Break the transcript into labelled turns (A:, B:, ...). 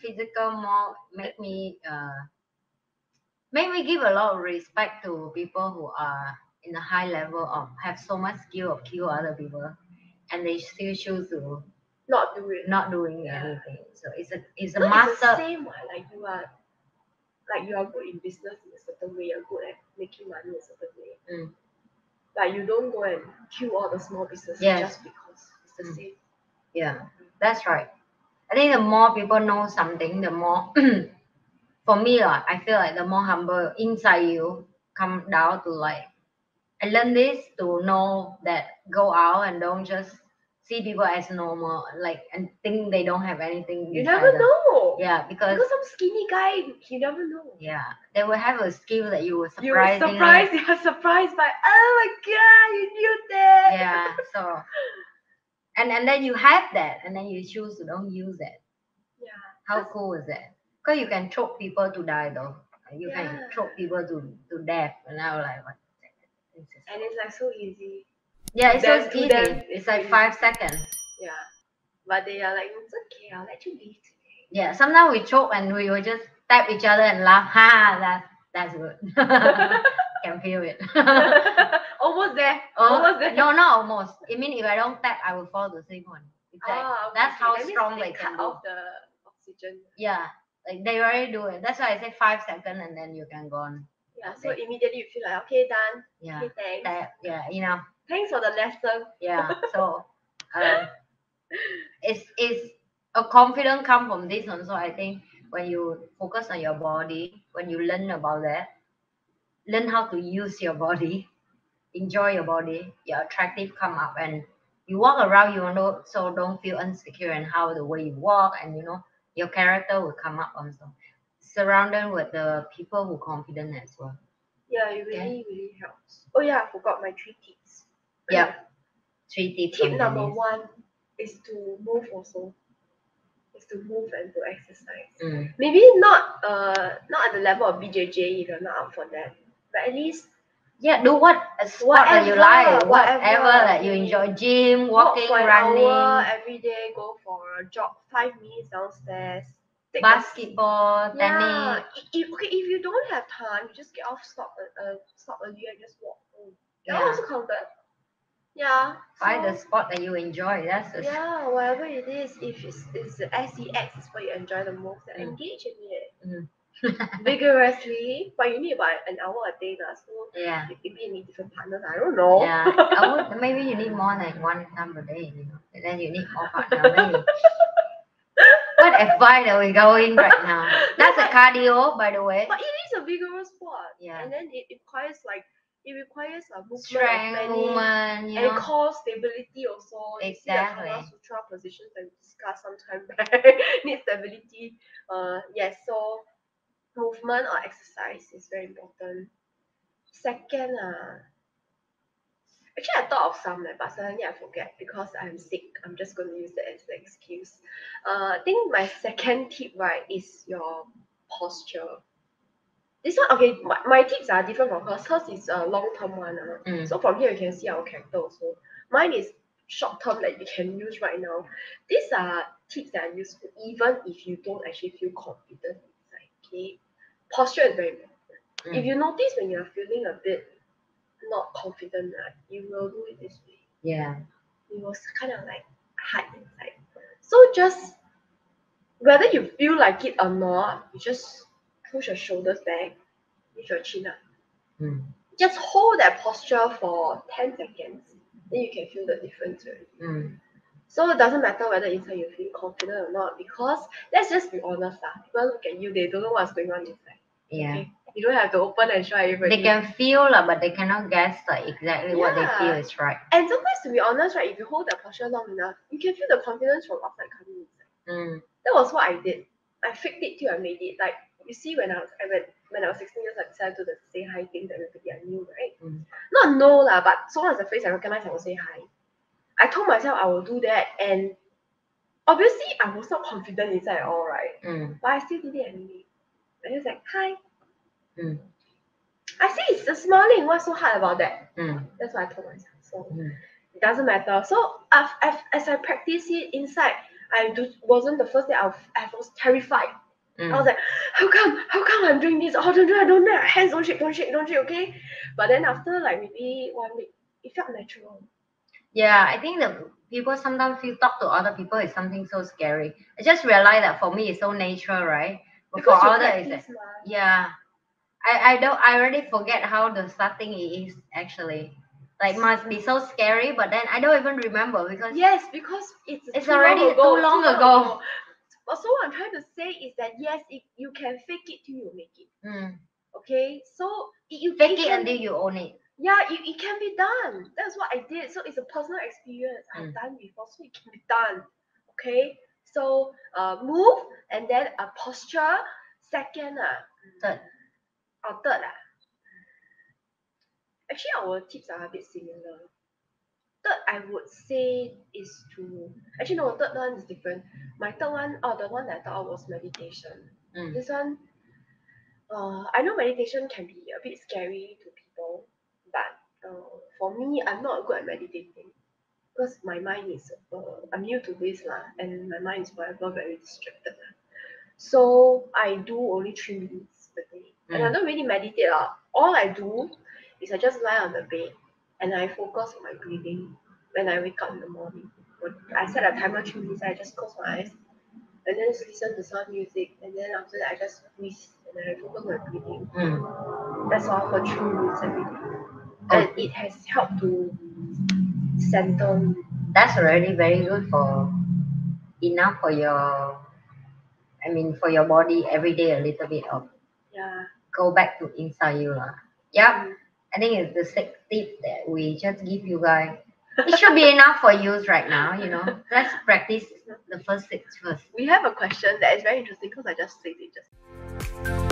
A: physical more make me uh make me give a lot of respect to people who are in a high level of have so much skill of kill other people and they still choose to
B: not do it.
A: not doing
B: Yeah.
A: anything. So it's a it's a
B: it's the
A: master
B: same one. Like you are, like you are good in business in a certain way. You're good at making money in a certain way.
A: Mm.
B: Like you don't go and kill all the small businesses
A: Yes.
B: just because it's the
A: Mm.
B: same.
A: Yeah, that's right. I think the more people know something, the more for me, like, I feel like the more humble inside you come down to like I learned this to know that go out and don't just see people as normal, like and think they don't have anything.
B: You never
A: them.
B: know.
A: Yeah, because
B: Because some skinny guy, you never know.
A: yeah, they will have a skill that you will surprise.
B: You were surprised. You're surprised by. Oh my god! You knew that.
A: Yeah, so and and then you have that, and then you choose to don't use it.
B: Yeah.
A: How cool is that? Because you can choke people to die though. You
B: Yeah.
A: can choke people to, to death. And I was like, what?
B: And it's like so easy.
A: Yeah, it's so easy.
B: them,
A: it's like five seconds.
B: Yeah. But they are like, it's okay. I'll let you leave today.
A: Yeah, sometimes we choke and we will just tap each other and laugh. Ha, that's that's good. can feel it.
B: Almost there. Almost there.
A: no, not almost. I mean, if I don't tap, I will fall the same one. It's like,
B: Ah, okay,
A: that's how
B: That
A: strong
B: they
A: they can
B: cut
A: do.
B: off the oxygen.
A: Yeah, like they already do it. That's why I say five seconds and then you can go on.
B: Yeah. So immediately you feel like, okay, done.
A: Yeah,
B: Okay, thanks.
A: that, yeah, you know.
B: Thanks for the lesson.
A: yeah so um, it's it's a confidence come from this one so i think when you focus on your body when you learn about that learn how to use your body enjoy your body your attractive come up and you walk around you know so don't feel insecure and how the way you walk and you know your character will come up also surrounded with the people who confident as well
B: Yeah, it really, really helps. Oh yeah, I forgot my three tips.
A: yeah three tips
B: Tip number
A: Denise.
B: one is to move also. Is to move and to exercise.
A: Mm,
B: Maybe not uh not at the level of BJJ if you're not up for that. But at least
A: Yeah, do what sport that you like, whatever,
B: whatever.
A: that you enjoy. Gym, walking,
B: an
A: running,
B: hour every day, go for a jog five minutes downstairs. Take
A: basketball,
B: Yeah,
A: tennis.
B: if, okay, if you don't have time, you just get off, stop, uh, uh, stop earlier, and just walk home. That
A: Yeah.
B: also counted. Yeah.
A: Find the
B: so-
A: sport that you enjoy. That's the
B: Yeah, whatever it is, if it's, it's the SEX is what you enjoy the most,
A: Mm.
B: engage in it
A: Mm.
B: vigorously. But you need about an hour a day, lah. So
A: yeah.
B: maybe you need different partners. I don't know.
A: Yeah, I would, maybe you need more than one time a day, you know. And then you need more partner. Maybe. what advice are we going right now? That's a cardio, by the way.
B: But it is a vigorous sport.
A: Yeah.
B: And then it requires like it requires a movement of
A: Strength,
B: many
A: you
B: and
A: know.
B: core stability also. You see the
A: Exactly.
B: Kama Sutra positions that we discussed sometime back need stability. Uh yes, so movement or exercise is very important. Second, uh actually I thought of some like, but suddenly I forget because I'm sick. I'm just gonna use that as an excuse. Uh I think my second tip right is your posture. This one okay, my, my tips are different from hers. Hers is a long term one. Uh.
A: Mm.
B: So from here you can see our character also. Mine is short term that you can use right now. These are tips that are useful even if you don't actually feel confident. Okay. Posture is very important. If
A: Mm.
B: you notice when you're feeling a bit not confident, right, you will do it this way.
A: Yeah.
B: You will kind of like hide inside. So just whether you feel like it or not, you just push your shoulders back, lift your chin up
A: Mm.
B: just hold that posture for 10 seconds then you can feel the difference already.
A: Mm.
B: So it doesn't matter whether inside you feel confident or not because let's just be honest lah people look at you they don't know what's going on inside
A: Yeah.
B: okay? you don't have to open and show everybody
A: They can feel lah, but they cannot guess like exactly what they feel
B: Yeah.
A: is right.
B: and sometimes to be honest right if you hold that posture long enough you can feel the confidence from outside coming inside
A: Mm.
B: that was what I did I faked it till I made it like you see when I was I went, when I was 16 years I decided to do the say hi thing that everybody I knew right
A: Mm.
B: not know lah, but so long as the face I recognize, I will say hi. I told myself I will do that, and obviously I was not confident inside at all, right?
A: Mm.
B: But I still did it anyway. I was like, hi.
A: Mm.
B: I see it's the smiling. What's so hard about that?
A: Mm.
B: That's what I told myself. So
A: Mm.
B: it doesn't matter. So as, as, as I practice it inside, I do, wasn't the first day. I, was- I was terrified. I was
A: Mm.
B: like, how come? How come I'm doing this? Oh, don't do it, don't do it. Hands don't shake, don't shake, don't shake, okay? But then after like maybe one week, it felt natural.
A: Yeah, I think that people sometimes feel talk to other people is something so scary. I just realized that for me it's so natural, right? But for
B: Because you
A: others, it's like, yeah. I, I don't I already forget how the starting it is actually. Like must be so scary, but then I don't even remember because
B: Yes, because it's
A: It's
B: too
A: already
B: long ago,
A: too long ago.
B: But so what I'm trying to say is that yes, if you can fake it till you make it.
A: mm,
B: Okay, so you
A: fake it until you own it.
B: Yeah, it, it can be done. That's what I did. So it's a personal experience I've
A: Mm.
B: done before, so it can be done. Okay, so uh, move and then a posture. Second, uh,
A: Third.
B: or third, uh, actually our tips are a bit similar. Third, I would say is to actually no, third one is different. My third one, oh, the one that I thought was meditation.
A: Mm.
B: This one, uh, I know meditation can be a bit scary to people, uh, for me, I'm not good at meditating because my mind is, uh, I'm new to this lah, and my mind is forever very distracted. lah. So I do only three minutes a day, and I
A: Mm.
B: don't really meditate lah. All I do is I just lie on the bed and I focus on my breathing when I wake up in the morning. When I set a timer three minutes, I just close my eyes and then just listen to some music, and then after that I just breathe and I focus on my breathing.
A: Mm.
B: That's all for three minutes every day. And it has helped to center me.
A: That's already very good for enough for your I mean for your body every day a little bit of
B: Yeah.
A: go back to inside you lah. Yeah.
B: Mm.
A: I think it's the six tip that we just give you guys. It should be enough for use right now, you know. Let's practice the first six first.
B: We have a question that is very interesting because I just said it just